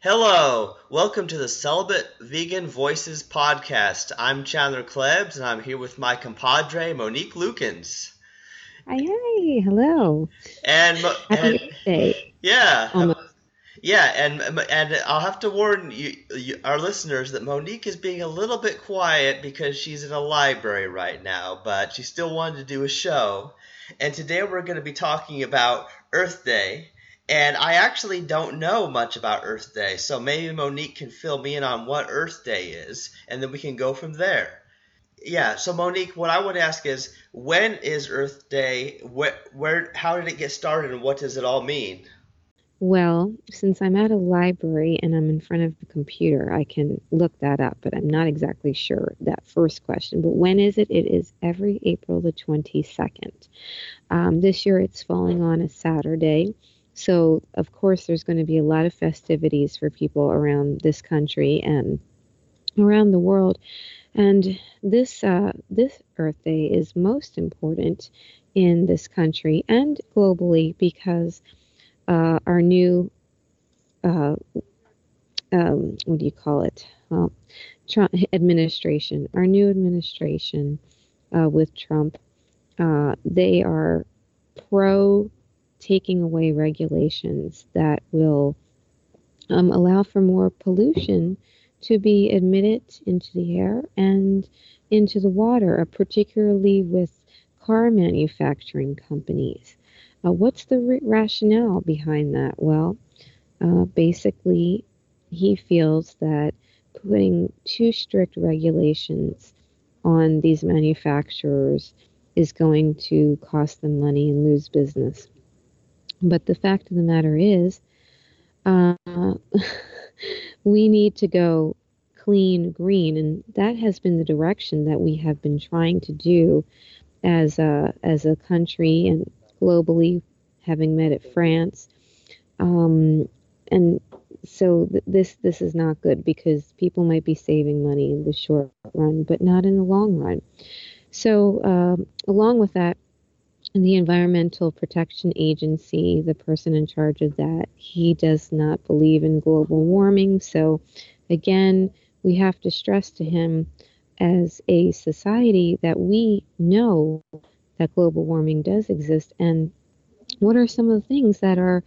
Hello, welcome to the Celibate Vegan Voices podcast. I'm Chandler Klebs, and I'm here with my compadre Monique Lukens. Hi, hi, hello. And, Happy and Earth Day. yeah, Almost. yeah, and and I'll have to warn you, you, our listeners, that Monique is being a little bit quiet because she's in a library right now, but she still wanted to do a show. And today we're going to be talking about Earth Day. And I actually don't know much about Earth Day, so maybe Monique can fill me in on what Earth Day is, and then we can go from there. Yeah, so Monique, what I would ask is, when is Earth Day? Where, where, how did it get started, and what does it all mean? Well, since I'm at a library and I'm in front of the computer, I can look that up, but I'm not exactly sure that first question. But when is it? It is every April the 22nd. Um, this year it's falling on a Saturday. So, of course, there's going to be a lot of festivities for people around this country and around the world. And this uh, this Earth Day is most important in this country and globally because uh, our new uh, um, what do you call it? Well, Trump administration, our new administration uh, with Trump, uh, they are pro taking away regulations that will um, allow for more pollution to be admitted into the air and into the water, uh, particularly with car manufacturing companies. Uh, what's the rationale behind that? Well, uh, basically, he feels that putting too strict regulations on these manufacturers is going to cost them money and lose business. But the fact of the matter is, uh, we need to go clean green, and that has been the direction that we have been trying to do as a as a country and globally, having met at France. Um, and so th- this this is not good because people might be saving money in the short run, but not in the long run. So um, along with that, the Environmental Protection Agency, the person in charge of that, he does not believe in global warming. So again, we have to stress to him as a society that we know that global warming does exist. And what are some of the things that are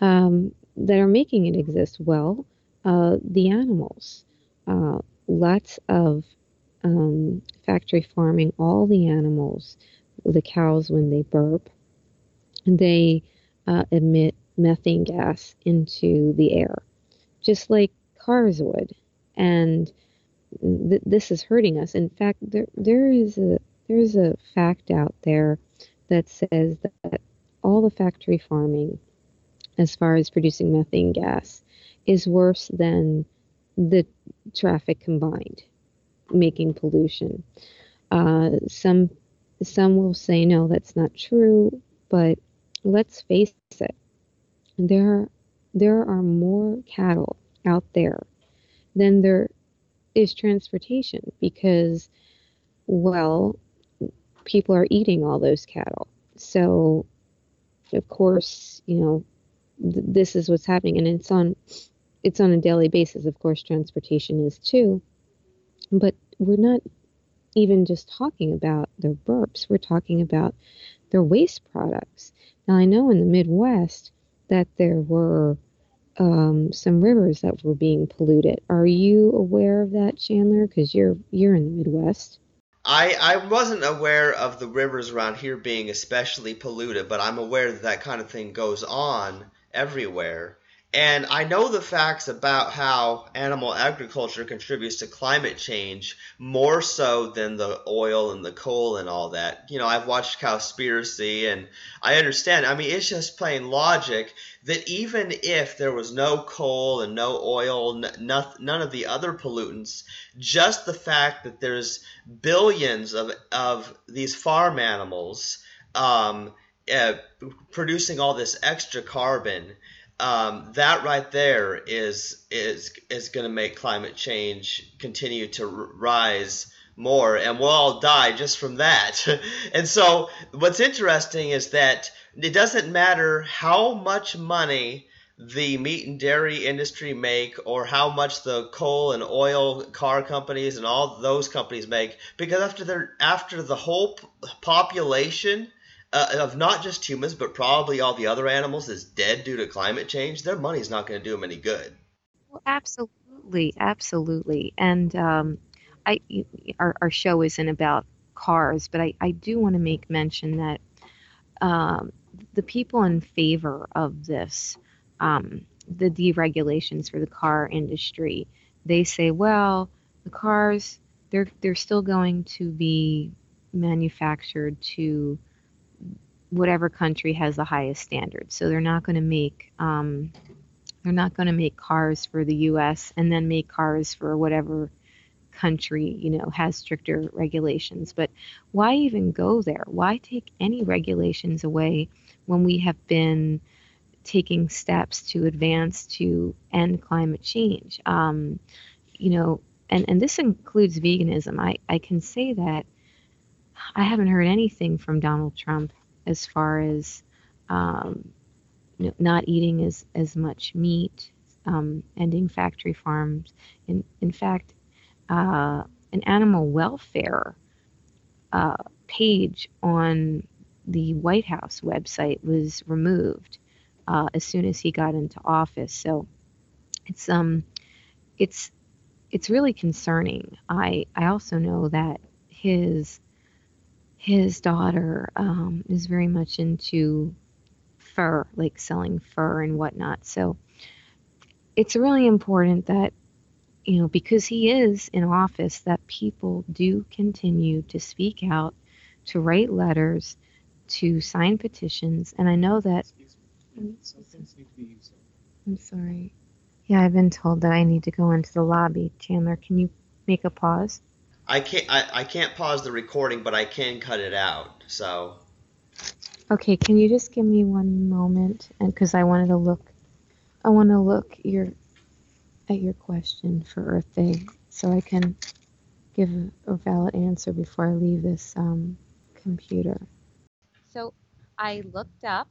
um, that are making it exist? Well uh, the animals. Uh, lots of um, factory farming all the animals the cows when they burp. They uh, emit methane gas into the air just like cars would. And th- this is hurting us. In fact there there is a there's a fact out there that says that all the factory farming, as far as producing methane gas, is worse than the traffic combined, making pollution. Uh, some some will say no, that's not true, but let's face it, there there are more cattle out there than there is transportation because well people are eating all those cattle. So, of course, you know, th- this is what's happening, and it's on it's on a daily basis. Of course, transportation is too, but we're not even just talking about their burps. We're talking about their waste products. Now, I know in the Midwest that there were um, some rivers that were being polluted. Are you aware of that, Chandler? Because you're you're in the Midwest. I, I wasn't aware of the rivers around here being especially polluted, but I'm aware that that kind of thing goes on everywhere. And I know the facts about how animal agriculture contributes to climate change more so than the oil and the coal and all that. You know, I've watched Cowspiracy and I understand. I mean, it's just plain logic that even if there was no coal and no oil, n- none of the other pollutants, just the fact that there's billions of, of these farm animals um, uh, producing all this extra carbon um, that right there is is is going to make climate change continue to rise more, and we'll all die just from that. and so, what's interesting is that it doesn't matter how much money the meat and dairy industry make or how much the coal and oil car companies and all those companies make because after after the whole population uh, of not just humans but probably all the other animals is dead due to climate change their money's not going to do them any good well absolutely absolutely and um, I our, our show isn't about cars but I, I do want to make mention that um, the people in favor of this um, the deregulations for the car industry. They say, well, the cars they're they're still going to be manufactured to whatever country has the highest standards. So they're not going to make um, they're not going to make cars for the U.S. and then make cars for whatever country you know has stricter regulations. But why even go there? Why take any regulations away when we have been taking steps to advance to end climate change. Um, you know, and, and this includes veganism. I, I can say that I haven't heard anything from Donald Trump as far as um, not eating as, as much meat, um, ending factory farms. In, in fact, uh, an animal welfare uh, page on the White House website was removed uh, as soon as he got into office. So it's um it's it's really concerning. I I also know that his his daughter um, is very much into fur, like selling fur and whatnot. So it's really important that you know because he is in office that people do continue to speak out, to write letters, to sign petitions, and I know that things need to be used. I'm sorry. Yeah, I've been told that I need to go into the lobby. Chandler, can you make a pause? I can't. I, I can't pause the recording, but I can cut it out. So. Okay, can you just give me one moment? And because I wanted to look, I want to look your at your question for Earth Day, so I can give a, a valid answer before I leave this um, computer. So I looked up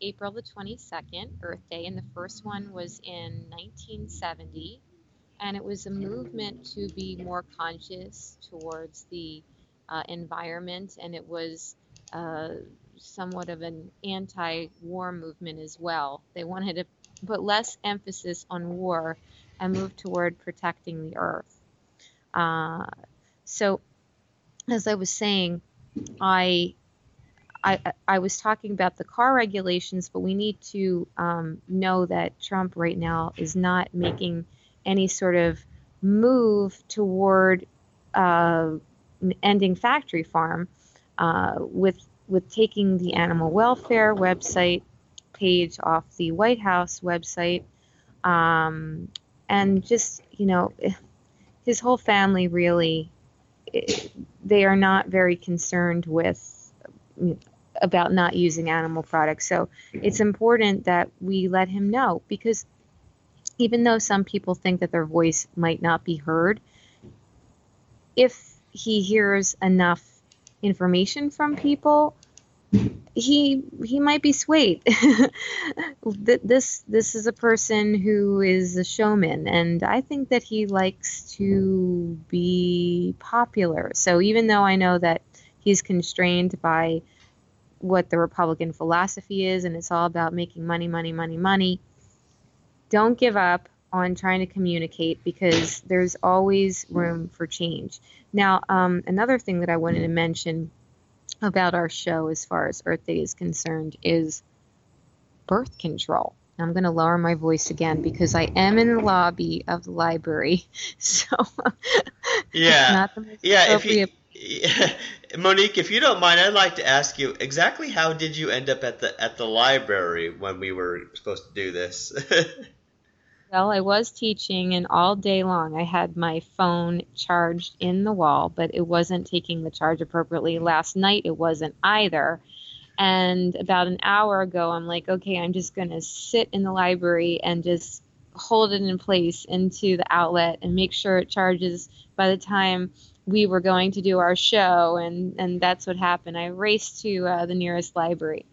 April the 22nd, Earth Day, and the first one was in 1970. And it was a movement to be more conscious towards the uh, environment, and it was uh, somewhat of an anti war movement as well. They wanted to put less emphasis on war and move toward protecting the earth. Uh, so, as I was saying, I I, I was talking about the car regulations, but we need to um, know that Trump right now is not making any sort of move toward uh, ending factory farm uh, with with taking the animal welfare website page off the White House website, um, and just you know, his whole family really they are not very concerned with about not using animal products. So it's important that we let him know because even though some people think that their voice might not be heard, if he hears enough information from people, he he might be swayed. this this is a person who is a showman, and I think that he likes to be popular. So even though I know that he's constrained by what the Republican philosophy is, and it's all about making money, money, money, money. Don't give up on trying to communicate because there's always room for change. Now, um, another thing that I wanted to mention about our show as far as Earth Day is concerned is birth control. I'm going to lower my voice again because I am in the lobby of the library. So, yeah, yeah. If you, Monique, if you don't mind, I'd like to ask you exactly how did you end up at the at the library when we were supposed to do this? Well, I was teaching, and all day long I had my phone charged in the wall, but it wasn't taking the charge appropriately. Last night it wasn't either. And about an hour ago, I'm like, okay, I'm just going to sit in the library and just hold it in place into the outlet and make sure it charges by the time we were going to do our show, and and that's what happened. I raced to uh, the nearest library.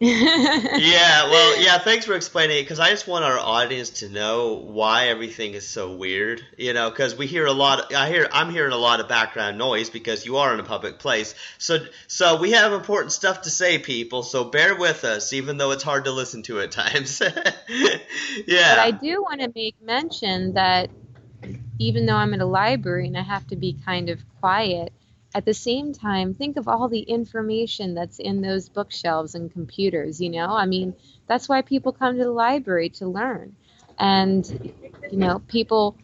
Yeah, well, yeah. Thanks for explaining it because I just want our audience to know why everything is so weird. You know, because we hear a lot. I hear I'm hearing a lot of background noise because you are in a public place. So, so we have important stuff to say, people. So bear with us, even though it's hard to listen to at times. yeah. But I do want to make mention that even though I'm at a library and I have to be kind of quiet, at the same time, think of all the information that's in those bookshelves and computers, you know? I mean, that's why people come to the library to learn. And, you know, people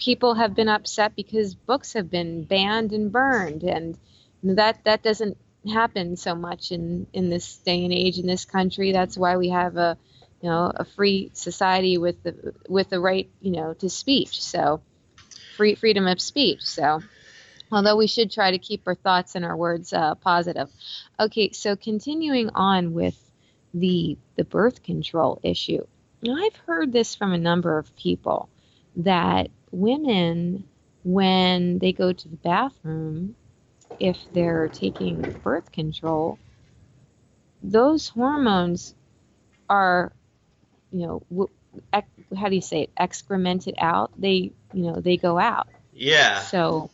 people have been upset because books have been banned and burned and that that doesn't happen so much in in this day and age in this country that's why we have a you know a free society with the with the right you know to speech so free freedom of speech so although we should try to keep our thoughts and our words uh, positive. Okay, so continuing on with the the birth control issue. Now, I've heard this from a number of people that women, when they go to the bathroom, if they're taking birth control, those hormones are, you know, how do you say it, excremented out. They, you know, they go out. Yeah. So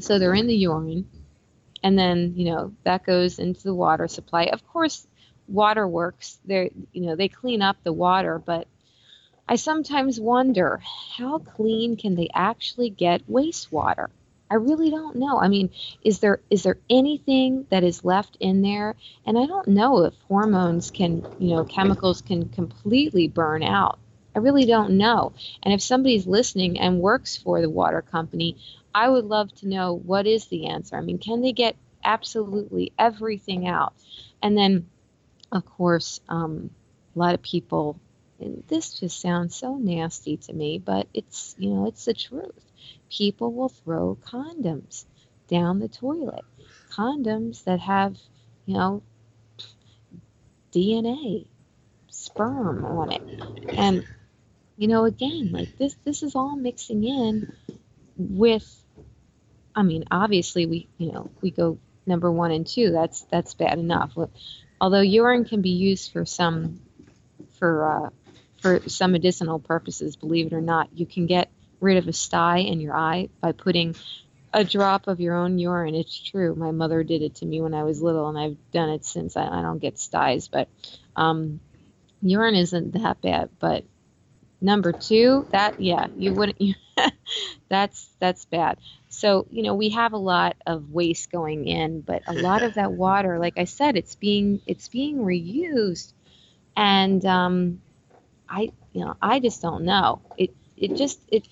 so they're in the urine, and then you know that goes into the water supply. Of course, waterworks they you know they clean up the water, but I sometimes wonder how clean can they actually get wastewater? I really don't know. I mean, is there is there anything that is left in there? And I don't know if hormones can, you know, chemicals can completely burn out. I really don't know. And if somebody's listening and works for the water company, I would love to know what is the answer. I mean, can they get absolutely everything out? And then, of course, um, a lot of people, and this just sounds so nasty to me, but it's, you know, it's the truth. People will throw condoms down the toilet. Condoms that have, you know, DNA, sperm on it. And, you know, again, like this, this is all mixing in with I mean, obviously we, you know, we go number one and two. That's that's bad enough. Although urine can be used for some, for uh, for some medicinal purposes, believe it or not, you can get rid of a sty in your eye by putting a drop of your own urine. It's true. My mother did it to me when I was little, and I've done it since. I, I don't get styes, but um, urine isn't that bad. But number two, that yeah, you wouldn't. You, that's that's bad. So, you know, we have a lot of waste going in, but a lot of that water, like I said, it's being it's being reused. And um I you know, I just don't know. It it just it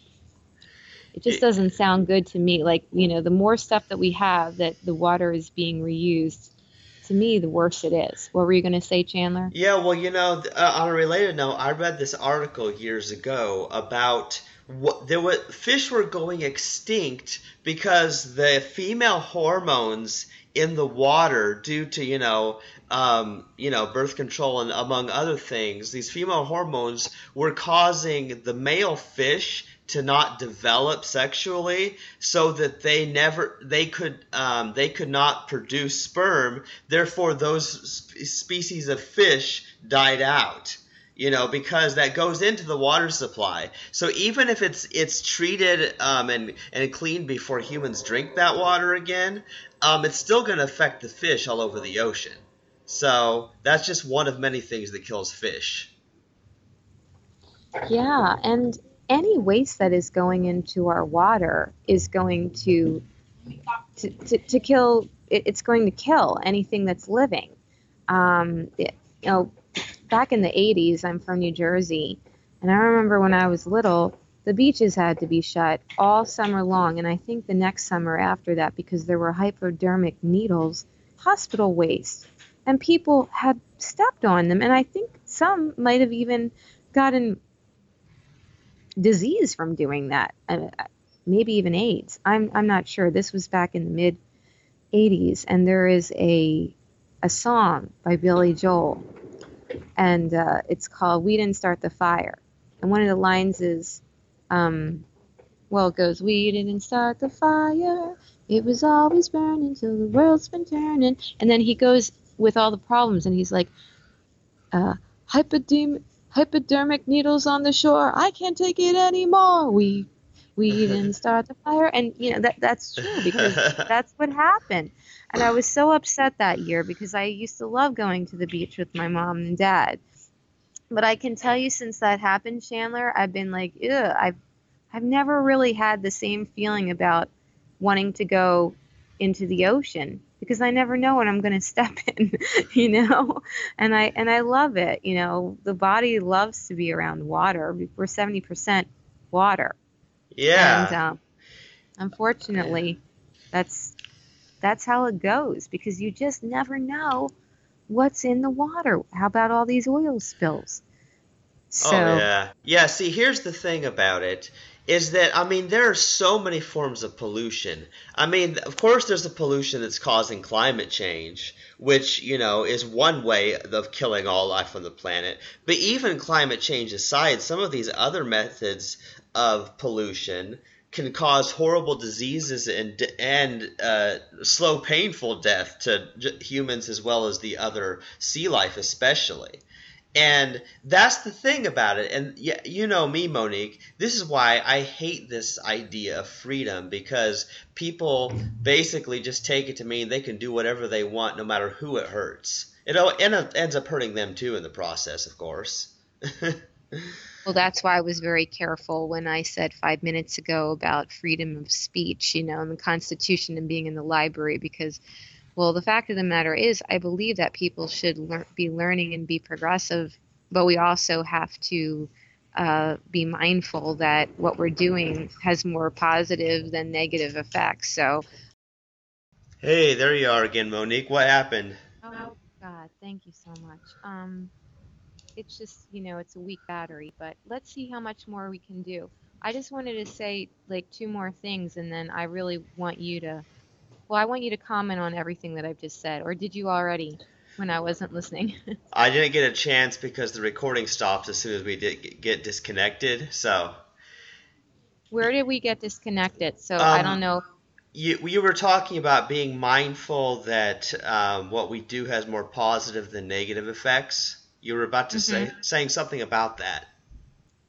it just doesn't sound good to me. Like, you know, the more stuff that we have that the water is being reused, to me, the worse it is. What were you going to say, Chandler? Yeah, well, you know, uh, on a related note, I read this article years ago about what there were fish were going extinct because the female hormones in the water due to you know um, you know birth control and among other things these female hormones were causing the male fish to not develop sexually so that they never they could um, they could not produce sperm therefore those sp- species of fish died out you know, because that goes into the water supply. So even if it's it's treated um, and and cleaned before humans drink that water again, um, it's still going to affect the fish all over the ocean. So that's just one of many things that kills fish. Yeah, and any waste that is going into our water is going to to, to, to kill. It, it's going to kill anything that's living. Um, it, you know, back in the 80s, I'm from New Jersey, and I remember when I was little, the beaches had to be shut all summer long, and I think the next summer after that, because there were hypodermic needles, hospital waste, and people had stepped on them, and I think some might have even gotten disease from doing that, uh, maybe even AIDS. I'm I'm not sure. This was back in the mid 80s, and there is a a song by Billy Joel and uh, it's called "We Didn't Start the Fire." And one of the lines is, um, well, it goes, "We didn't start the fire. It was always burning till the world's been turning." And then he goes with all the problems, and he's like, uh, hypodermic needles on the shore. I can't take it anymore. We we didn't start the fire, and you know that that's true because that's what happened. And I was so upset that year because I used to love going to the beach with my mom and dad. But I can tell you since that happened, Chandler, I've been like, ugh, I've I've never really had the same feeling about wanting to go into the ocean because I never know when I'm going to step in, you know. And I and I love it, you know. The body loves to be around water. We're 70% water. Yeah. And um, unfortunately, that's that's how it goes because you just never know what's in the water. How about all these oil spills? So, oh yeah, yeah. See, here's the thing about it is that I mean there are so many forms of pollution. I mean, of course, there's the pollution that's causing climate change, which you know is one way of killing all life on the planet. But even climate change aside, some of these other methods of pollution can cause horrible diseases and and uh, slow, painful death to humans as well as the other sea life, especially. And that's the thing about it. And yeah, you know me, Monique. This is why I hate this idea of freedom because people basically just take it to mean they can do whatever they want, no matter who it hurts. It ends up hurting them too in the process, of course. Well, that's why I was very careful when I said five minutes ago about freedom of speech, you know, and the Constitution and being in the library, because, well, the fact of the matter is, I believe that people should lear- be learning and be progressive, but we also have to uh, be mindful that what we're doing has more positive than negative effects. So, hey, there you are again, Monique. What happened? Oh God, thank you so much. Um, it's just you know it's a weak battery but let's see how much more we can do i just wanted to say like two more things and then i really want you to well i want you to comment on everything that i've just said or did you already when i wasn't listening i didn't get a chance because the recording stopped as soon as we did get disconnected so where did we get disconnected so um, i don't know you, you were talking about being mindful that um, what we do has more positive than negative effects you were about to mm-hmm. say saying something about that.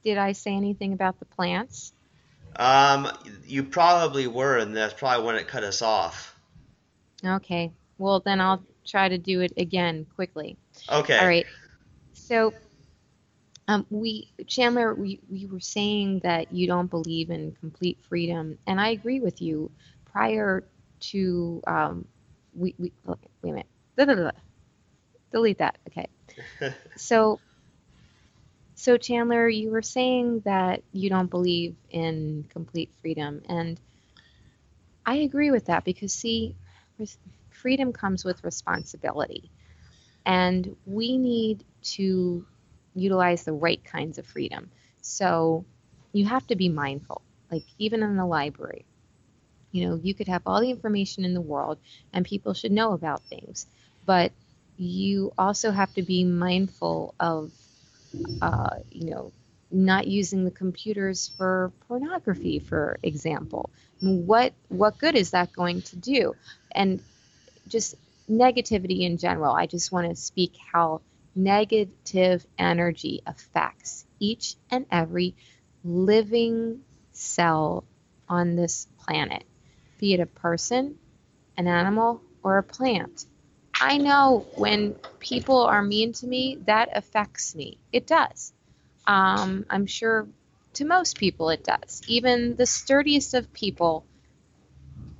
Did I say anything about the plants? Um, you probably were, and that's probably when it cut us off. Okay. Well, then I'll try to do it again quickly. Okay. All right. So, um, we Chandler, we, we were saying that you don't believe in complete freedom, and I agree with you. Prior to um, we, we wait a minute, delete that. Okay so so Chandler, you were saying that you don't believe in complete freedom and I agree with that because see freedom comes with responsibility. And we need to utilize the right kinds of freedom. So you have to be mindful. Like even in the library, you know, you could have all the information in the world and people should know about things. But you also have to be mindful of, uh, you know, not using the computers for pornography, for example. What what good is that going to do? And just negativity in general. I just want to speak how negative energy affects each and every living cell on this planet, be it a person, an animal, or a plant. I know when people are mean to me, that affects me. It does. Um, I'm sure to most people it does. Even the sturdiest of people,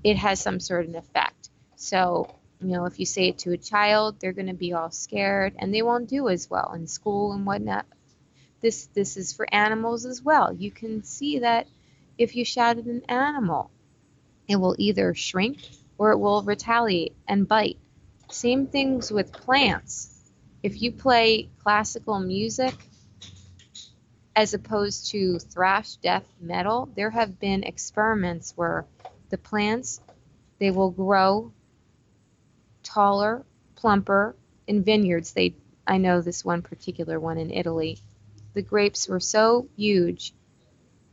it has some sort of effect. So, you know, if you say it to a child, they're going to be all scared and they won't do as well in school and whatnot. This this is for animals as well. You can see that if you shout at an animal, it will either shrink or it will retaliate and bite. Same things with plants. If you play classical music as opposed to thrash death metal, there have been experiments where the plants they will grow taller, plumper in vineyards. They I know this one particular one in Italy. The grapes were so huge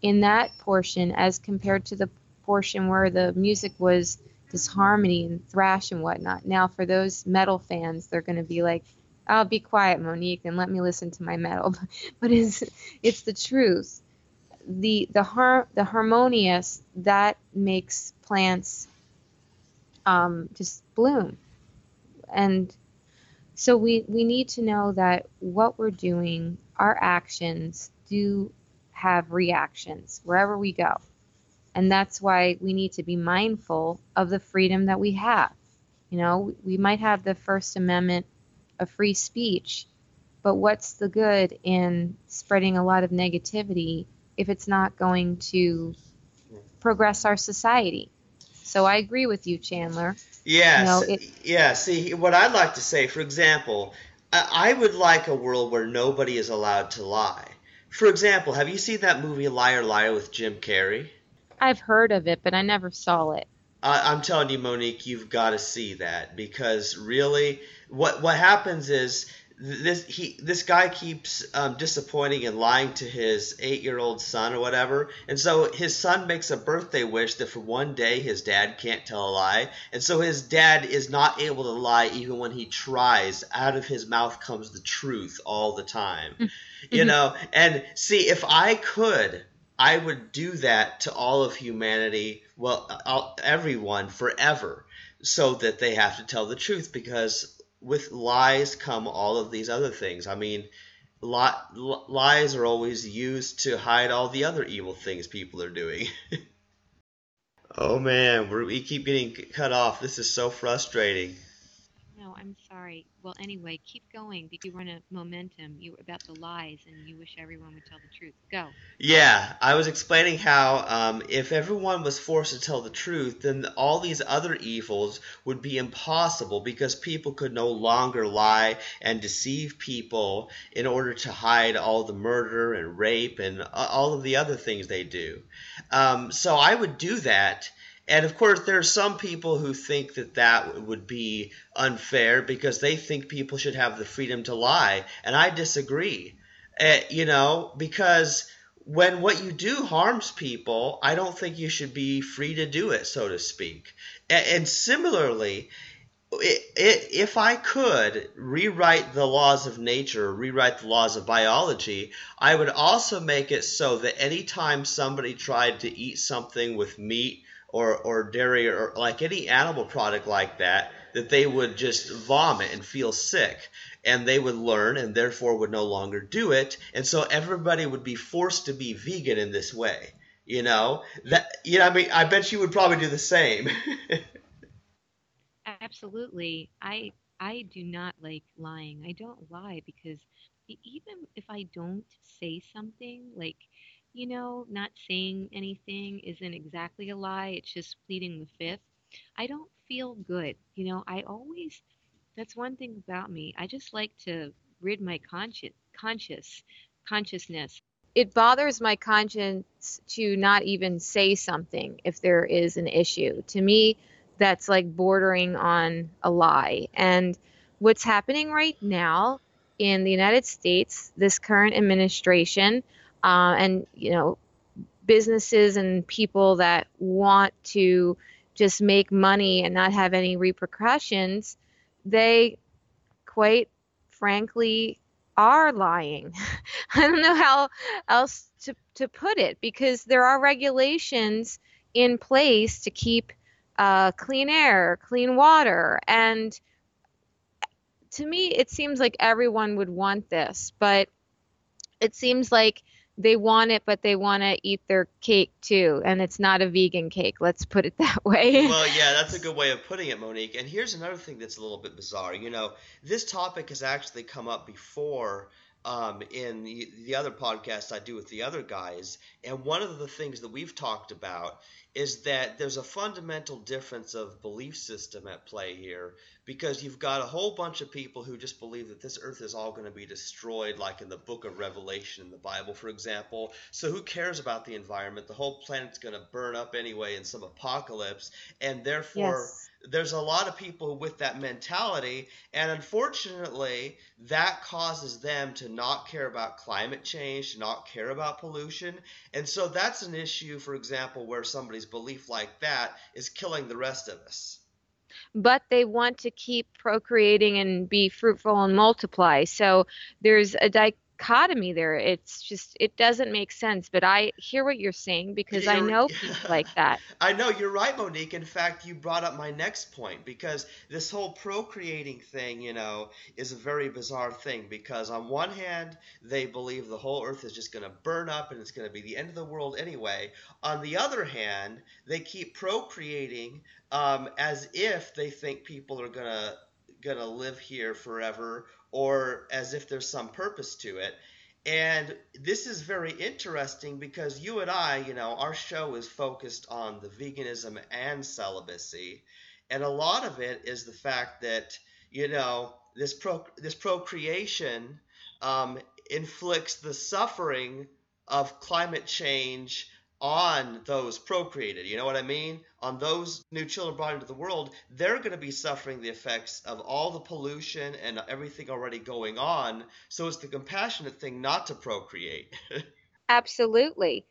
in that portion as compared to the portion where the music was disharmony and thrash and whatnot. Now, for those metal fans, they're going to be like, "I'll be quiet, Monique, and let me listen to my metal." but it's it's the truth. The the har- the harmonious that makes plants um, just bloom, and so we we need to know that what we're doing, our actions do have reactions wherever we go. And that's why we need to be mindful of the freedom that we have. You know, we might have the First Amendment of free speech, but what's the good in spreading a lot of negativity if it's not going to progress our society? So I agree with you, Chandler. Yes. You know, it, yeah. See, what I'd like to say, for example, I would like a world where nobody is allowed to lie. For example, have you seen that movie Liar Liar with Jim Carrey? I've heard of it, but I never saw it. I'm telling you, Monique, you've got to see that because really, what what happens is this he this guy keeps um, disappointing and lying to his eight year old son or whatever, and so his son makes a birthday wish that for one day his dad can't tell a lie, and so his dad is not able to lie even when he tries. Out of his mouth comes the truth all the time, mm-hmm. you know. And see, if I could, I would do that to all of humanity, well, everyone forever, so that they have to tell the truth because with lies come all of these other things. I mean, li- lies are always used to hide all the other evil things people are doing. oh man, we keep getting cut off. This is so frustrating. I'm sorry. Well, anyway, keep going because you run a momentum. You about the lies, and you wish everyone would tell the truth. Go. Yeah, I was explaining how um, if everyone was forced to tell the truth, then all these other evils would be impossible because people could no longer lie and deceive people in order to hide all the murder and rape and all of the other things they do. Um, so I would do that and of course, there are some people who think that that would be unfair because they think people should have the freedom to lie. And I disagree. Uh, you know, because when what you do harms people, I don't think you should be free to do it, so to speak. And, and similarly, it, it, if I could rewrite the laws of nature, rewrite the laws of biology, I would also make it so that anytime somebody tried to eat something with meat or, or dairy or like any animal product like that, that they would just vomit and feel sick. And they would learn and therefore would no longer do it. And so everybody would be forced to be vegan in this way. You know? That you know, I mean I bet you would probably do the same. Absolutely. I I do not like lying. I don't lie because even if I don't say something, like you know, not saying anything isn't exactly a lie, it's just pleading the fifth, I don't feel good. You know, I always, that's one thing about me. I just like to rid my conscience, conscious, consciousness. It bothers my conscience to not even say something if there is an issue. To me, that's like bordering on a lie. And what's happening right now in the United States, this current administration, uh, and you know businesses and people that want to just make money and not have any repercussions they quite frankly are lying. I don't know how else to, to put it because there are regulations in place to keep uh, clean air clean water. And to me it seems like everyone would want this but it seems like they want it, but they want to eat their cake too, and it's not a vegan cake. Let's put it that way. well, yeah, that's a good way of putting it, Monique. And here's another thing that's a little bit bizarre. You know, this topic has actually come up before um, in the, the other podcast I do with the other guys, and one of the things that we've talked about is that there's a fundamental difference of belief system at play here because you've got a whole bunch of people who just believe that this earth is all going to be destroyed like in the book of revelation in the bible for example so who cares about the environment the whole planet's going to burn up anyway in some apocalypse and therefore yes. There's a lot of people with that mentality, and unfortunately, that causes them to not care about climate change, to not care about pollution. And so that's an issue, for example, where somebody's belief like that is killing the rest of us. But they want to keep procreating and be fruitful and multiply. So there's a di- dichotomy there. It's just it doesn't make sense. But I hear what you're saying because you're, I know people like that. I know you're right, Monique. In fact, you brought up my next point because this whole procreating thing, you know, is a very bizarre thing. Because on one hand, they believe the whole Earth is just going to burn up and it's going to be the end of the world anyway. On the other hand, they keep procreating um, as if they think people are going to going to live here forever or as if there's some purpose to it. And this is very interesting because you and I, you know, our show is focused on the veganism and celibacy. And a lot of it is the fact that, you know, this pro this procreation um, inflicts the suffering of climate change on those procreated. You know what I mean? On those new children brought into the world, they're going to be suffering the effects of all the pollution and everything already going on. So it's the compassionate thing not to procreate. Absolutely.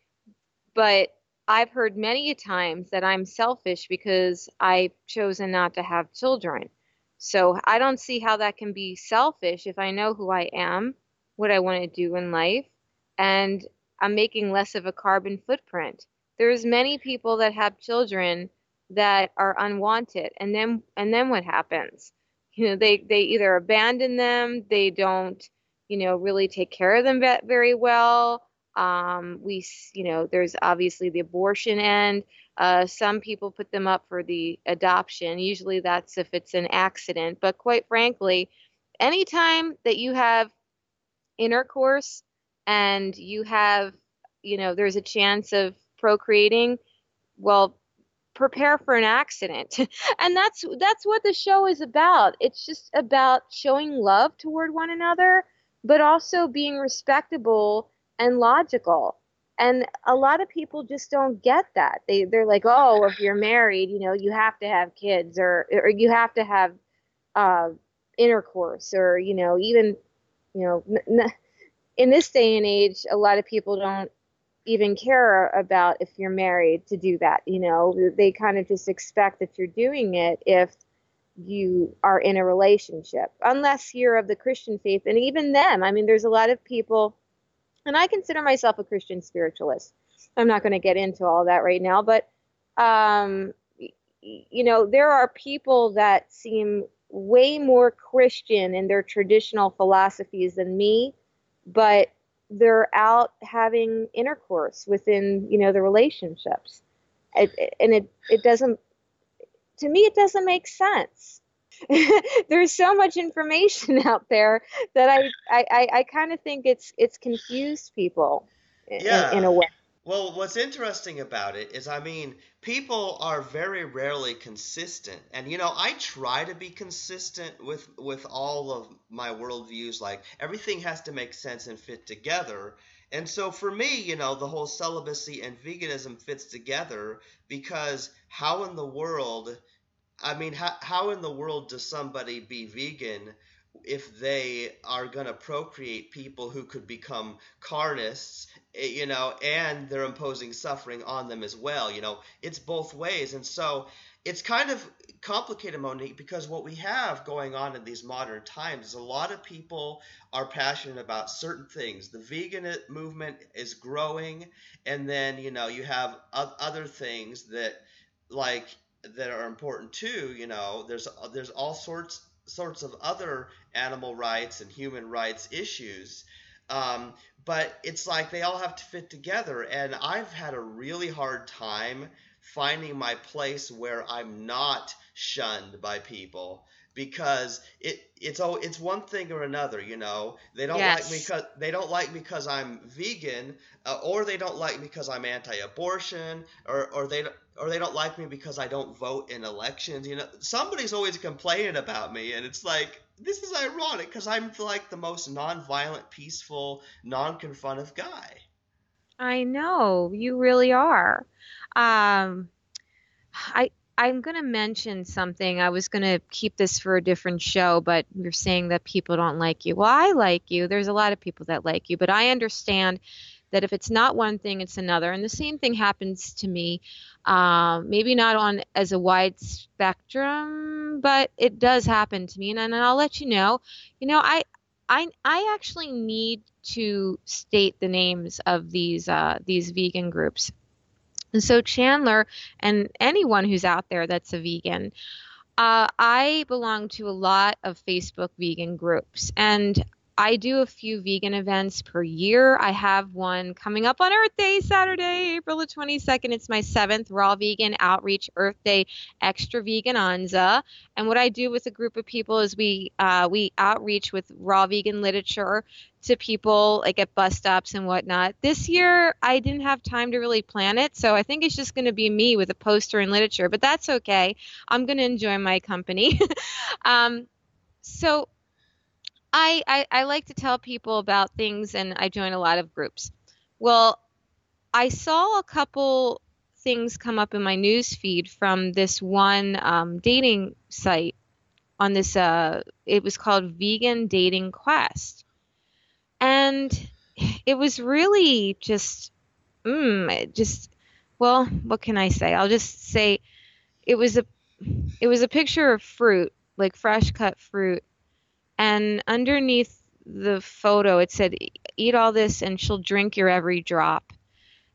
But I've heard many times that I'm selfish because I've chosen not to have children. So I don't see how that can be selfish if I know who I am, what I want to do in life, and I'm making less of a carbon footprint. There's many people that have children that are unwanted, and then and then what happens? You know, they they either abandon them, they don't, you know, really take care of them very well. Um, we, you know, there's obviously the abortion end. Uh, some people put them up for the adoption. Usually that's if it's an accident. But quite frankly, anytime that you have intercourse and you have, you know, there's a chance of procreating, well, prepare for an accident. and that's that's what the show is about. It's just about showing love toward one another, but also being respectable and logical. And a lot of people just don't get that. They they're like, "Oh, if you're married, you know, you have to have kids or or you have to have uh intercourse or, you know, even you know, n- in this day and age, a lot of people don't even care about if you're married to do that. You know, they kind of just expect that you're doing it if you are in a relationship, unless you're of the Christian faith. And even them, I mean, there's a lot of people, and I consider myself a Christian spiritualist. I'm not going to get into all that right now, but, um, you know, there are people that seem way more Christian in their traditional philosophies than me but they're out having intercourse within you know the relationships. It, and it it doesn't to me it doesn't make sense. There's so much information out there that i i i kind of think it's it's confused people yeah. in, in a way well, what's interesting about it is, I mean, people are very rarely consistent, and you know, I try to be consistent with with all of my worldviews. Like everything has to make sense and fit together. And so for me, you know, the whole celibacy and veganism fits together because how in the world, I mean, how, how in the world does somebody be vegan if they are going to procreate people who could become carnists, eh, you know, and they're imposing suffering on them as well. You know, it's both ways. And so it's kind of complicated, Monique, because what we have going on in these modern times is a lot of people are passionate about certain things. The vegan movement is growing, and then, you know, you have other things that, like, that are important too. You know, there's there's all sorts sorts of other animal rights and human rights issues. Um, but it's like they all have to fit together. And I've had a really hard time finding my place where I'm not shunned by people because it it's oh it's one thing or another you know they don't yes. like me because they don't like me because I'm vegan uh, or they don't like me because I'm anti-abortion or or they or they don't like me because I don't vote in elections you know somebody's always complaining about me and it's like this is ironic because I'm like the most non-violent peaceful non-confrontive guy I know you really are um I I'm to mention something. I was to keep this for a different show, but you're saying that people don't like you. Well, I like you. There's a lot of people that like you, but I understand that if it's not one thing, it's another. And the same thing happens to me. Uh, maybe not on as a wide spectrum, but it does happen to me. And, and I'll let you know. You know, I I I actually need to state the names of these uh, these vegan groups. And so Chandler and anyone who's out there that's a vegan, uh, I belong to a lot of Facebook vegan groups, and I do a few vegan events per year. I have one coming up on Earth Day, Saturday, April the 22nd. It's my seventh Raw Vegan Outreach Earth Day Extra Vegananza. And what I do with a group of people is we uh, we outreach with raw vegan literature to people like at bus stops and whatnot. This year I didn't have time to really plan it, so I think it's just going to be me with a poster and literature. But that's okay. I'm going to enjoy my company. um, so I, I, I like to tell people about things and I join a lot of groups. Well, I saw a couple things come up in my news feed from this one um, dating site on this uh, it was called vegan dating quest and it was really just mm, just well what can i say i'll just say it was a it was a picture of fruit like fresh cut fruit and underneath the photo it said eat all this and she'll drink your every drop.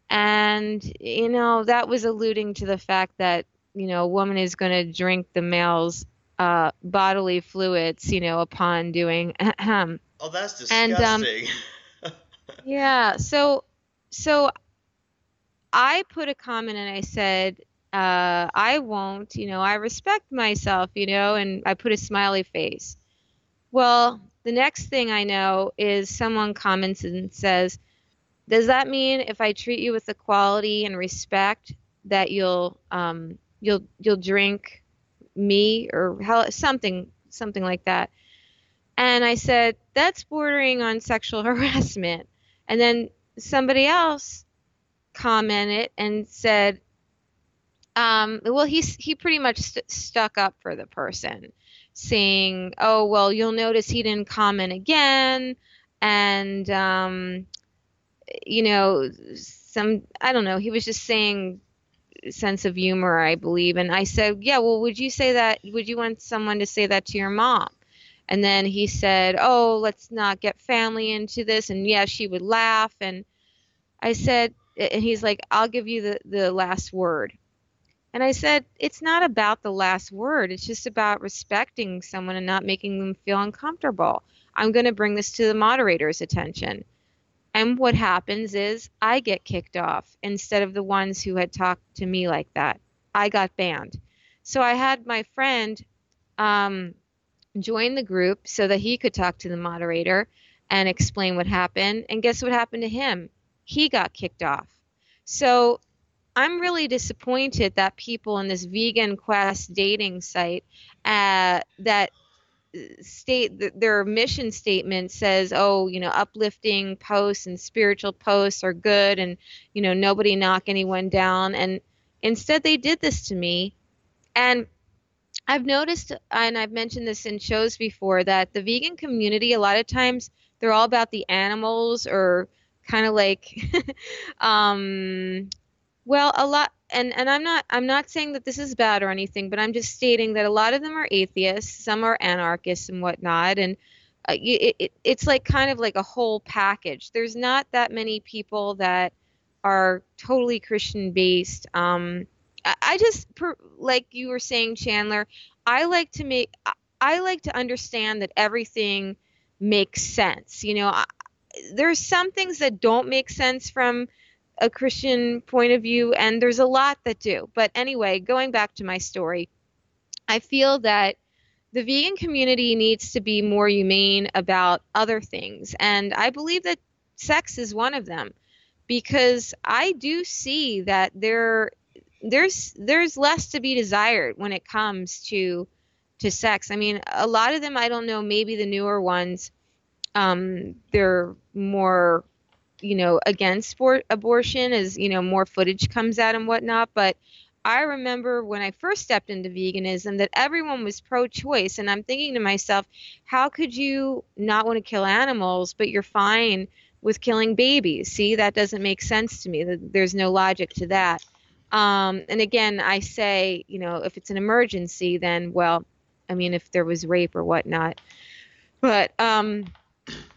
And you know that was alluding to the fact that you know a woman is going to drink the male's uh, bodily fluids you know upon doing oh that's disgusting and, um, yeah so so i put a comment and i said uh, i won't you know i respect myself you know and i put a smiley face well, the next thing I know is someone comments and says, "Does that mean if I treat you with equality and respect that you'll um, you'll you'll drink me or how, something something like that?" And I said, "That's bordering on sexual harassment." And then somebody else commented and said, um, "Well, he's he pretty much st- stuck up for the person." saying, "Oh, well, you'll notice he didn't comment again," and um, you know, some I don't know. He was just saying sense of humor, I believe. And I said, "Yeah, well, would you say that? Would you want someone to say that to your mom?" And then he said, "Oh, let's not get family into this." And yeah, she would laugh. And I said, and he's like, "I'll give you the the last word." And I said, it's not about the last word. It's just about respecting someone and not making them feel uncomfortable. I'm going to bring this to the moderator's attention. And what happens is I get kicked off instead of the ones who had talked to me like that. I got banned. So I had my friend um, join the group so that he could talk to the moderator and explain what happened. And guess what happened to him? He got kicked off. So I'm really disappointed that people in this vegan quest dating site uh, that state that their mission statement says, oh, you know, uplifting posts and spiritual posts are good and, you know, nobody knock anyone down. And instead, they did this to me. And I've noticed, and I've mentioned this in shows before, that the vegan community, a lot of times, they're all about the animals or kind of like um, well, a lot, and and I'm not I'm not saying that this is bad or anything, but I'm just stating that a lot of them are atheists, some are anarchists and whatnot, and uh, it, it, it's like kind of like a whole package. There's not that many people that are totally Christian based. Um, I, I just per, like you were saying, Chandler. I like to make I like to understand that everything makes sense. You know, I, there's some things that don't make sense from a Christian point of view, and there's a lot that do. But anyway, going back to my story, I feel that the vegan community needs to be more humane about other things. And I believe that sex is one of them because I do see that there there's there's less to be desired when it comes to to sex. I mean, a lot of them I don't know, maybe the newer ones um, they're more you know against abortion as you know more footage comes out and whatnot but I remember when I first stepped into veganism that everyone was pro choice. And I'm thinking to myself, how could you not want to kill animals, but you're fine with killing babies? See, that doesn't make sense to me. There's no logic to that. Um, and again, I say, you know, if it's an emergency, then, well, I mean, if there was rape or whatnot. But, um,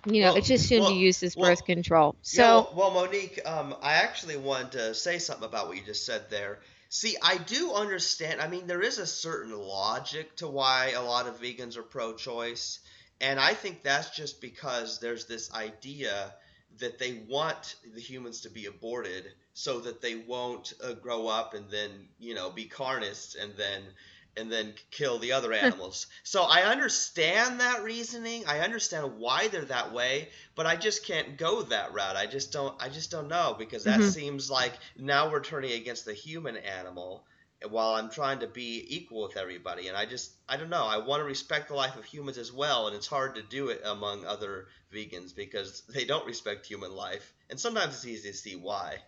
you know, well, it just shouldn't well, be used as birth well, control. So, yeah, well, Monique, um, I actually wanted to say something about what you just said there. See, I do understand. I mean, there is a certain logic to why a lot of vegans are pro-choice, and I think that's just because there's this idea that they want the humans to be aborted so that they won't uh, grow up and then you know be carnists and then and then kill the other animals. so I understand that reasoning. I understand why they're that way, but I just can't go that route. I just don't I just don't know because that mm-hmm. seems like now we're turning against the human animal while I'm trying to be equal with everybody. And I just I don't know. I want to respect the life of humans as well, and it's hard to do it among other vegans because they don't respect human life. And sometimes it's easy to see why.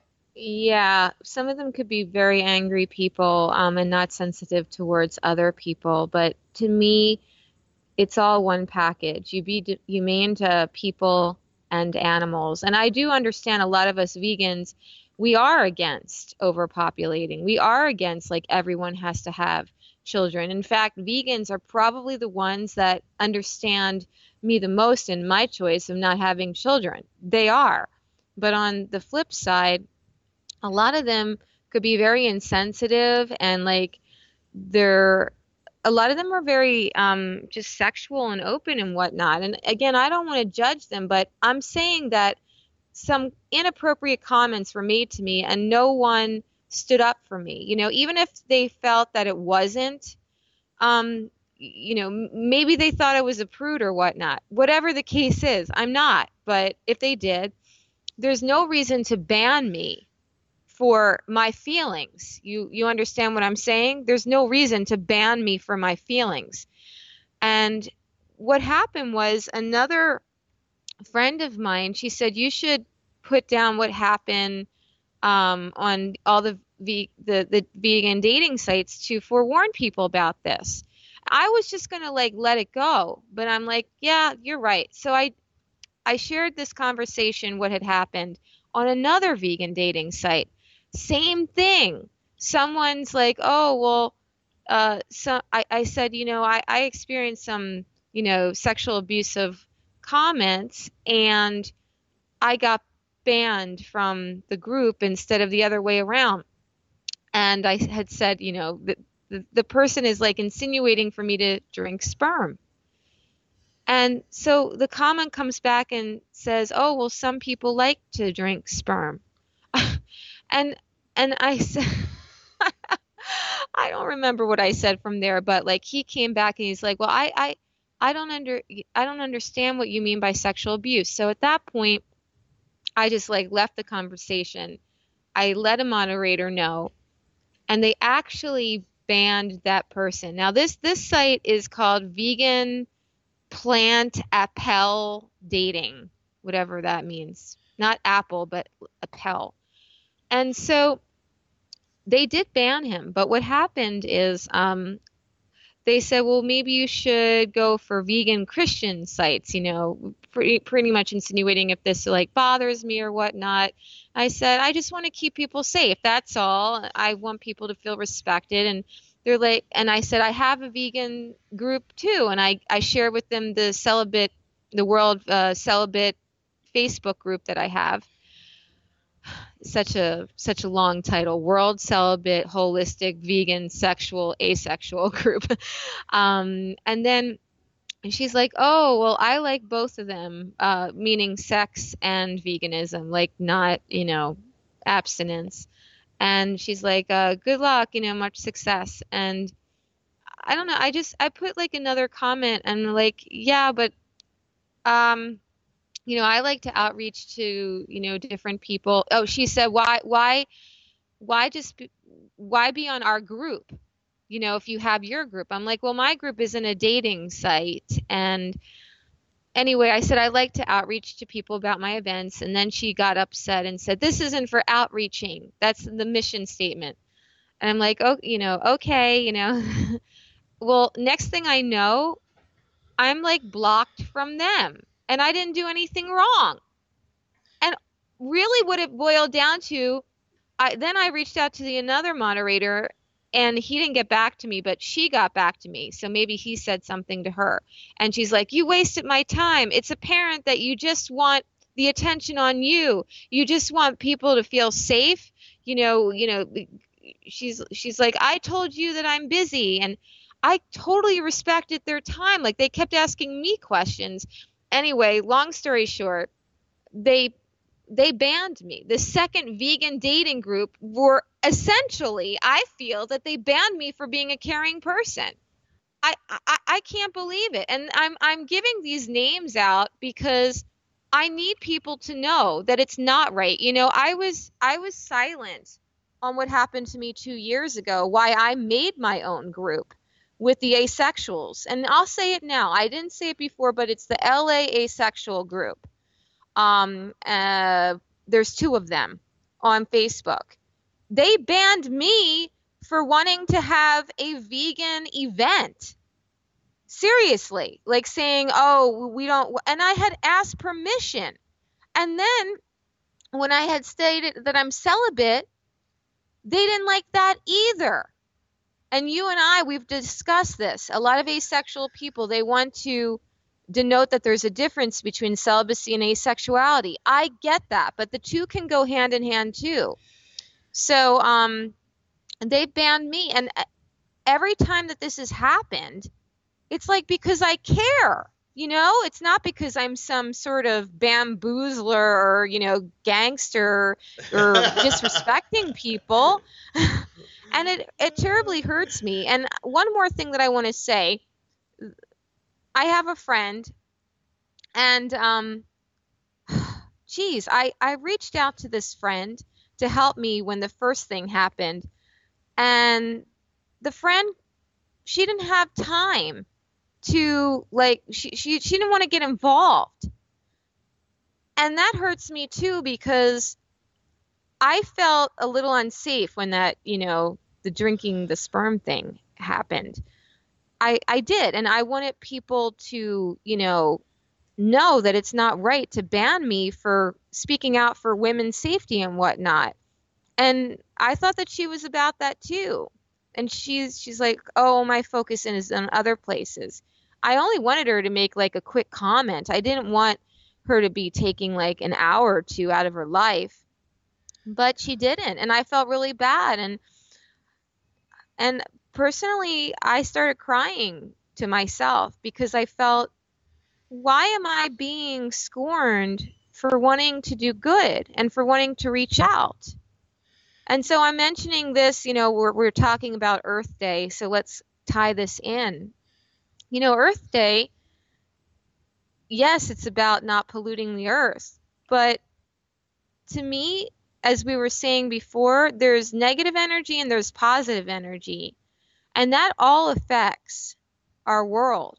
Yeah, some of them could be very angry people um, and not sensitive towards other people. But to me, it's all one package. You be humane to people and animals, and I do understand a lot of us vegans. We are against overpopulating. We are against like everyone has to have children. In fact, vegans are probably the ones that understand me the most in my choice of not having children. They are. But on the flip side, a lot of them could be very insensitive and like they're a lot of them are very um, just sexual and open and whatnot. And again, I don't want to judge them, but I'm saying that some inappropriate comments were made to me and no one stood up for me. You know, even if they felt that it wasn't, um, you know, maybe they thought I was a prude or whatnot. Whatever the case is, I'm not. But if they did, there's no reason to ban me for my feelings. You you understand what I'm saying? There's no reason to ban me for my feelings. And what happened was another friend of mine, she said you should put down what happened um, on all the, the the vegan dating sites to forewarn people about this. I was just gonna like let it go, but I'm like, yeah, you're right. So I I shared this conversation, what had happened, on another vegan dating site. Same thing. Someone's like, oh, well, uh, so I, I said, you know, I, I experienced some, you know, sexual abusive comments and I got banned from the group instead of the other way around. And I had said, you know, the, the, the person is like insinuating for me to drink sperm. And so the comment comes back and says, oh, well, some people like to drink sperm. And and I said I don't remember what I said from there, but like he came back and he's like, "Well, I I I don't under I don't understand what you mean by sexual abuse." So at that point, I just like left the conversation. I let a moderator know, and they actually banned that person. Now this this site is called Vegan Plant Appel Dating, whatever that means. Not Apple, but Appel. And so they did ban him, but what happened is um, they said, well, maybe you should go for vegan Christian sites, you know, pretty, pretty much insinuating if this like bothers me or whatnot. I said, I just want to keep people safe. That's all. I want people to feel respected. And they're like, and I said, I have a vegan group too. And I, I share with them the celibate, the world uh, celibate Facebook group that I have such a such a long title world celibate holistic vegan sexual asexual group. Um, and then and she's like oh well i like both of them uh, meaning sex and veganism like not you know abstinence. And she's like uh, good luck you know much success. And i don't know i just i put like another comment and like yeah but um you know, I like to outreach to, you know, different people. Oh, she said, why, why, why just, be, why be on our group? You know, if you have your group, I'm like, well, my group isn't a dating site. And anyway, I said, I like to outreach to people about my events. And then she got upset and said, this isn't for outreaching. That's the mission statement. And I'm like, oh, you know, okay, you know. well, next thing I know, I'm like blocked from them and I didn't do anything wrong. And really what it boiled down to, I then I reached out to the another moderator and he didn't get back to me, but she got back to me. So maybe he said something to her. And she's like, "You wasted my time. It's apparent that you just want the attention on you. You just want people to feel safe. You know, you know, she's she's like, "I told you that I'm busy." And I totally respected their time. Like they kept asking me questions. Anyway, long story short, they they banned me. The second vegan dating group were essentially, I feel that they banned me for being a caring person. I, I I can't believe it. And I'm I'm giving these names out because I need people to know that it's not right. You know, I was I was silent on what happened to me 2 years ago why I made my own group with the asexuals. And I'll say it now. I didn't say it before, but it's the LA asexual group. Um, uh, there's two of them on Facebook. They banned me for wanting to have a vegan event. Seriously, like saying, oh, we don't, and I had asked permission. And then when I had stated that I'm celibate, they didn't like that either and you and I, we've discussed this. A lot of asexual people, they want to denote that there's a difference between celibacy and asexuality. I get that, but the two can go hand in hand too. So um, they banned me, and uh, every time that this has happened, it's like because I care. You know, it's not because I'm some sort of bamboozler or you know gangster or disrespecting people. and it it terribly hurts me. And one more thing that I want to say, I have a friend, and um, geez, I I reached out to this friend to help me when the first thing happened, and the friend she didn't have time to like she she she didn't want to get involved. And that hurts me too because I felt a little unsafe when that, you know, the drinking the sperm thing happened. I I did and I wanted people to, you know, know that it's not right to ban me for speaking out for women's safety and whatnot. And I thought that she was about that too. And she's she's like, "Oh, my focus is on other places." I only wanted her to make like a quick comment. I didn't want her to be taking like an hour or two out of her life but she didn't and i felt really bad and and personally i started crying to myself because i felt why am i being scorned for wanting to do good and for wanting to reach out? And so i'm mentioning this you know we're, we're talking about earth day so let's tie this in. You know earth day yes it's about not polluting the earth but to me as we were saying before, there's negative energy and there's positive energy. And that all affects our world.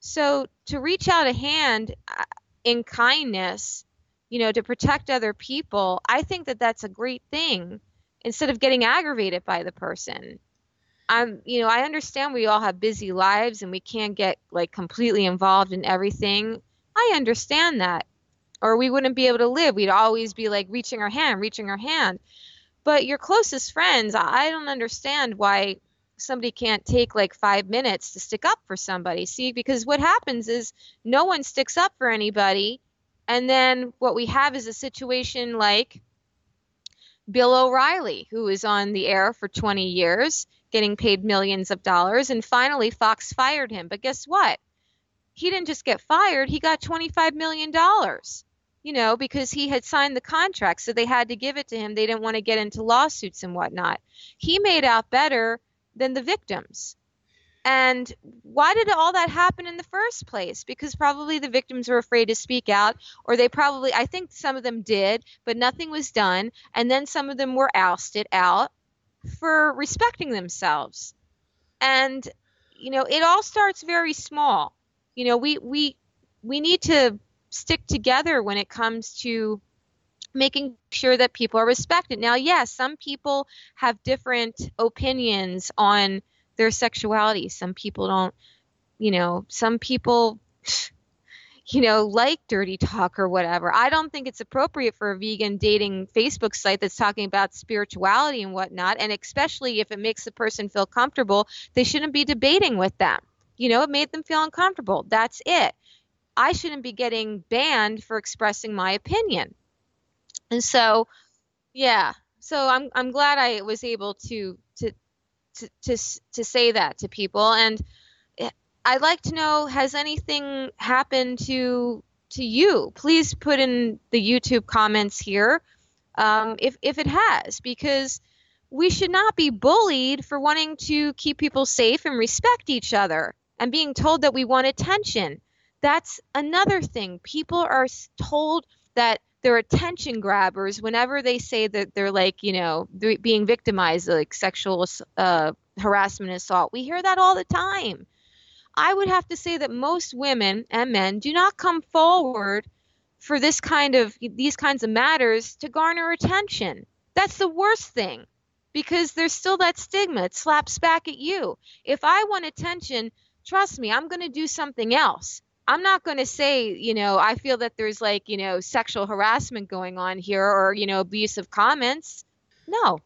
So to reach out a hand uh, in kindness, you know, to protect other people, I think that that's a great thing instead of getting aggravated by the person. I'm, you know, I understand we all have busy lives and we can't get like completely involved in everything. I understand that or we wouldn't be able to live. We'd always be like reaching our hand, reaching our hand. But your closest friends, I don't understand why somebody can't take like five minutes to stick up for somebody. See, because what happens is no one sticks up for anybody. And then what we have is a situation like Bill O'Reilly, who is on the air for 20 years, getting paid millions of dollars. And finally, Fox fired him. But guess what? He didn't just get fired, he got $25 million you know, because he had signed the contract, so they had to give it to him. They didn't want to get into lawsuits and whatnot. He made out better than the victims. And why did all that happen in the first place? Because probably the victims were afraid to speak out, or they probably, I think some of them did, but nothing was done. And then some of them were ousted out for respecting themselves. And, you know, it all starts very small. You know, we, we, we need to stick together when it comes to making sure that people are respected. Now, yes, some people have different opinions on their sexuality. Some people don't, you know, some people you know, like dirty talk or whatever. I don't think it's appropriate for a vegan dating Facebook site that's talking about spirituality and whatnot. And especially if it makes the person feel comfortable, they shouldn't be debating with them. You know, it made them feel uncomfortable. That's it. I shouldn't be getting banned for expressing my opinion. And so, yeah. So I'm I'm glad I was able to to to to, to say that to people and I'd like to know has anything happened to to you? Please put in the YouTube comments here um, if if it has, because we should not be bullied for wanting to keep people safe and respect each other and being told that we want attention. That's another thing. People are told that they're attention grabbers whenever they say that they're like, you know, being victimized, like sexual uh, harassment, assault. We hear that all the time. I would have to say that most women and men do not come forward for this kind of these kinds of matters to garner attention. That's the worst thing because there's still that stigma. It slaps back at you. If I want attention, trust me, I'm going to do something else. I'm not going to say, you know, I feel that there's like, you know, sexual harassment going on here or, you know, abusive comments. No,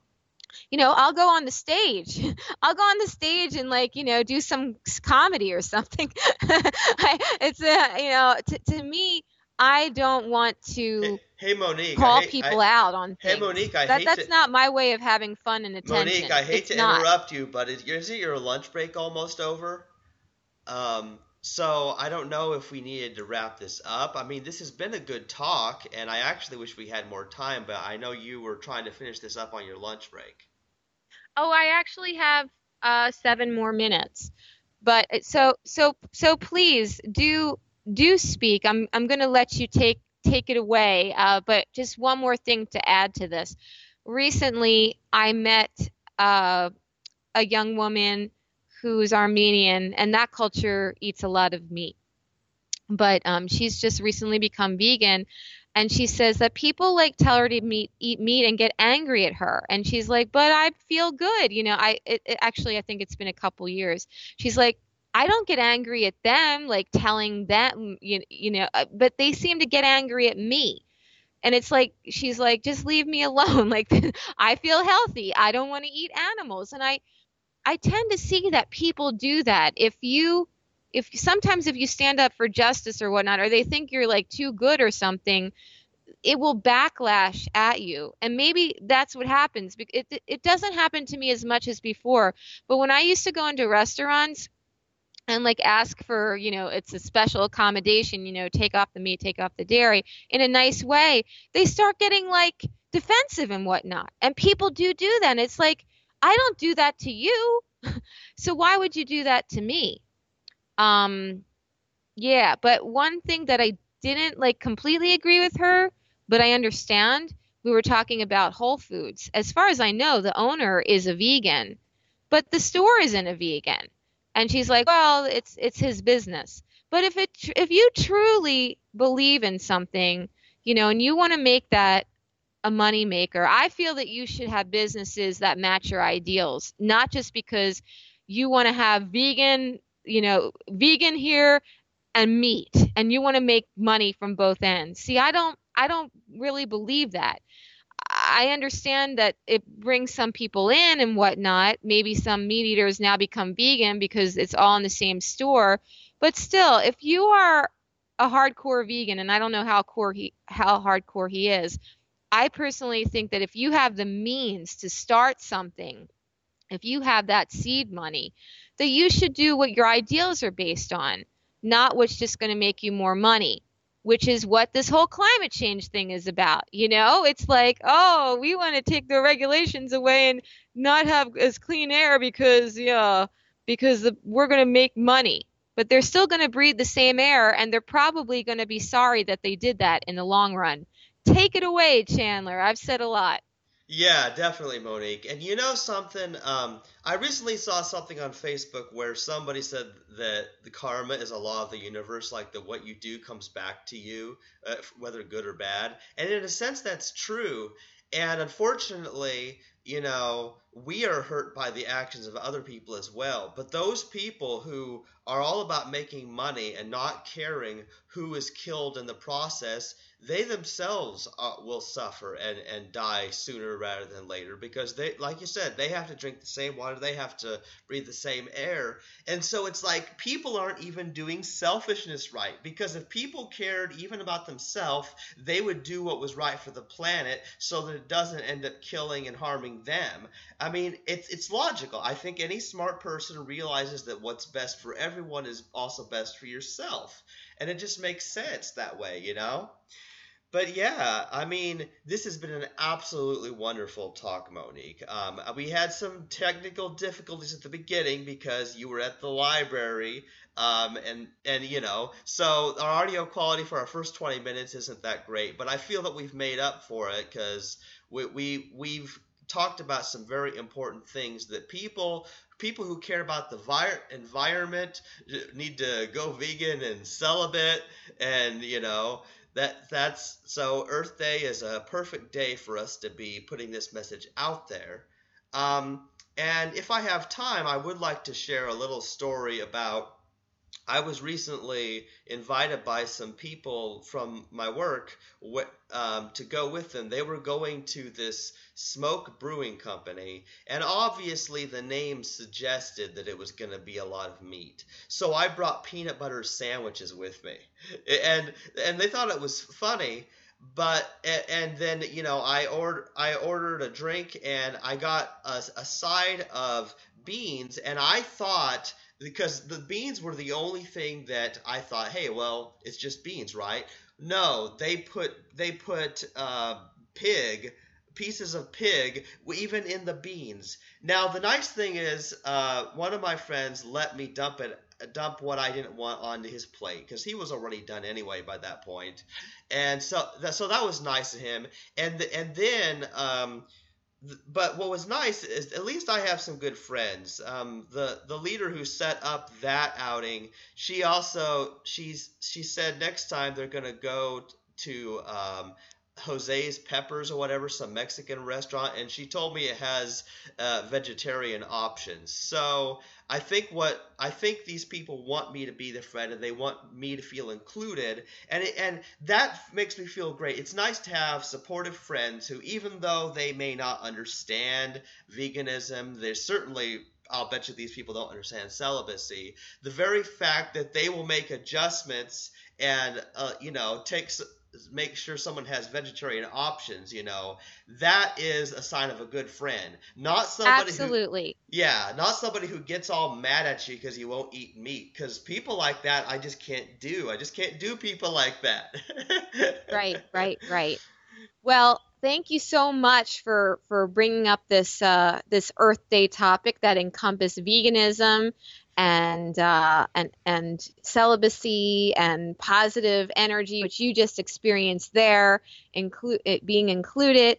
you know, I'll go on the stage. I'll go on the stage and like, you know, do some comedy or something. I, it's a, you know, t- to me, I don't want to hey, hey Monique, call hate, people I, out on things. Hey Monique, I that, hate that's to, not my way of having fun and attention. Monique, I hate it's to not. interrupt you, but is, isn't your lunch break almost over? Um, so I don't know if we needed to wrap this up. I mean, this has been a good talk, and I actually wish we had more time, but I know you were trying to finish this up on your lunch break. Oh, I actually have uh, seven more minutes. But uh, so so so please do do speak. I'm I'm going to let you take take it away. Uh, but just one more thing to add to this. Recently, I met uh, a young woman who's Armenian, and that culture eats a lot of meat. But um, she's just recently become vegan, and she says that people like tell her to meet, eat meat and get angry at her. And she's like but i feel good you know i it, it, actually i think it's been a couple years. She's like i don't get angry at them like telling them you, you know uh, but they seem to get angry at me. And it's like she's like just leave me alone like i feel healthy i don't want to eat animals. And i i tend to see that people do that if you if sometimes if you stand up for justice or whatnot, or they think you're like too good or something, it will backlash at you. And maybe that's what happens. It, it doesn't happen to me as much as before. But when I used to go into restaurants and like ask for, you know, it's a special accommodation, you know, take off the meat, take off the dairy in a nice way, they start getting like defensive and whatnot. And people do do that. And it's like, I don't do that to you. so why would you do that to me? Um, yeah, but one thing that I didn't like completely agree with her, but I understand. We were talking about Whole Foods. As far as I know, the owner is a vegan, but the store isn't a vegan. And she's like, "Well, it's it's his business." But if it if you truly believe in something, you know, and you want to make that a money maker, I feel that you should have businesses that match your ideals, not just because you want to have vegan you know, vegan here and meat and you want to make money from both ends. See, I don't I don't really believe that. I understand that it brings some people in and whatnot. Maybe some meat eaters now become vegan because it's all in the same store. But still, if you are a hardcore vegan, and I don't know how core he how hardcore he is, I personally think that if you have the means to start something, if you have that seed money, that you should do what your ideals are based on, not what's just going to make you more money, which is what this whole climate change thing is about. You know, it's like, oh, we want to take the regulations away and not have as clean air because, yeah, because the, we're going to make money. But they're still going to breathe the same air, and they're probably going to be sorry that they did that in the long run. Take it away, Chandler. I've said a lot. Yeah, definitely, Monique. And you know something? Um, I recently saw something on Facebook where somebody said that the karma is a law of the universe, like that what you do comes back to you, uh, whether good or bad. And in a sense, that's true. And unfortunately, you know, we are hurt by the actions of other people as well. But those people who are all about making money and not caring who is killed in the process, they themselves uh, will suffer and, and die sooner rather than later because they, like you said, they have to drink the same water, they have to breathe the same air. And so it's like people aren't even doing selfishness right because if people cared even about themselves, they would do what was right for the planet so that it doesn't end up killing and harming them. I mean, it's it's logical. I think any smart person realizes that what's best for everyone is also best for yourself, and it just makes sense that way, you know. But yeah, I mean, this has been an absolutely wonderful talk, Monique. Um, we had some technical difficulties at the beginning because you were at the library, um, and and you know, so our audio quality for our first 20 minutes isn't that great. But I feel that we've made up for it because we, we we've talked about some very important things that people people who care about the vi- environment need to go vegan and celibate and you know that that's so earth day is a perfect day for us to be putting this message out there. Um, and if i have time i would like to share a little story about I was recently invited by some people from my work um, to go with them. They were going to this smoke brewing company, and obviously the name suggested that it was going to be a lot of meat. So I brought peanut butter sandwiches with me, and and they thought it was funny. But and then you know I ordered I ordered a drink and I got a, a side of beans, and I thought because the beans were the only thing that I thought, hey, well, it's just beans, right? No, they put they put uh, pig pieces of pig even in the beans. Now the nice thing is, uh, one of my friends let me dump it dump what I didn't want onto his plate because he was already done anyway by that point, and so that, so that was nice of him. And the, and then um, but what was nice is at least I have some good friends. Um, the the leader who set up that outing, she also she's she said next time they're gonna go to um, Jose's Peppers or whatever, some Mexican restaurant, and she told me it has uh, vegetarian options. So I think what I think these people want me to be their friend, and they want me to feel included, and it, and that makes me feel great. It's nice to have supportive friends who, even though they may not understand veganism, they certainly I'll bet you these people don't understand celibacy. The very fact that they will make adjustments and uh, you know takes make sure someone has vegetarian options, you know, that is a sign of a good friend. Not somebody Absolutely. Who, yeah, not somebody who gets all mad at you because you won't eat meat. Because people like that, I just can't do. I just can't do people like that. right, right, right. Well, thank you so much for for bringing up this uh, this Earth Day topic that encompass veganism and uh, and and celibacy and positive energy, which you just experienced there, include being included,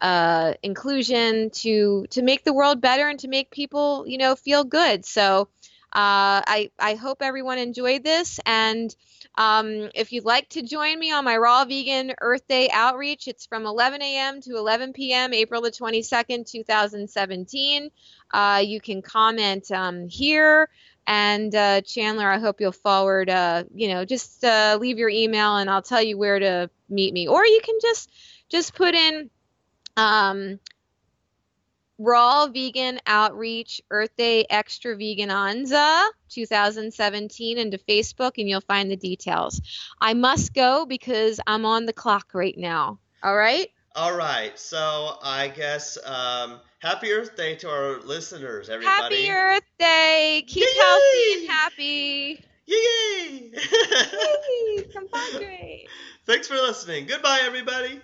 uh, inclusion to to make the world better and to make people you know feel good. So uh, I I hope everyone enjoyed this and. Um, if you'd like to join me on my Raw Vegan Earth Day outreach, it's from 11 a.m. to 11 p.m., April the 22nd, 2017. Uh, you can comment um, here. And uh, Chandler, I hope you'll forward, uh, you know, just uh, leave your email and I'll tell you where to meet me. Or you can just just put in um, Raw Vegan Outreach Earth Day Extra Vegananza 2017 into Facebook and you'll find the details. I must go because I'm on the clock right now. All right? All right. So I guess um, happy Earth Day to our listeners, everybody. Happy Earth Day. Keep Yay! healthy and happy. Yay! Yay! Thanks for listening. Goodbye, everybody.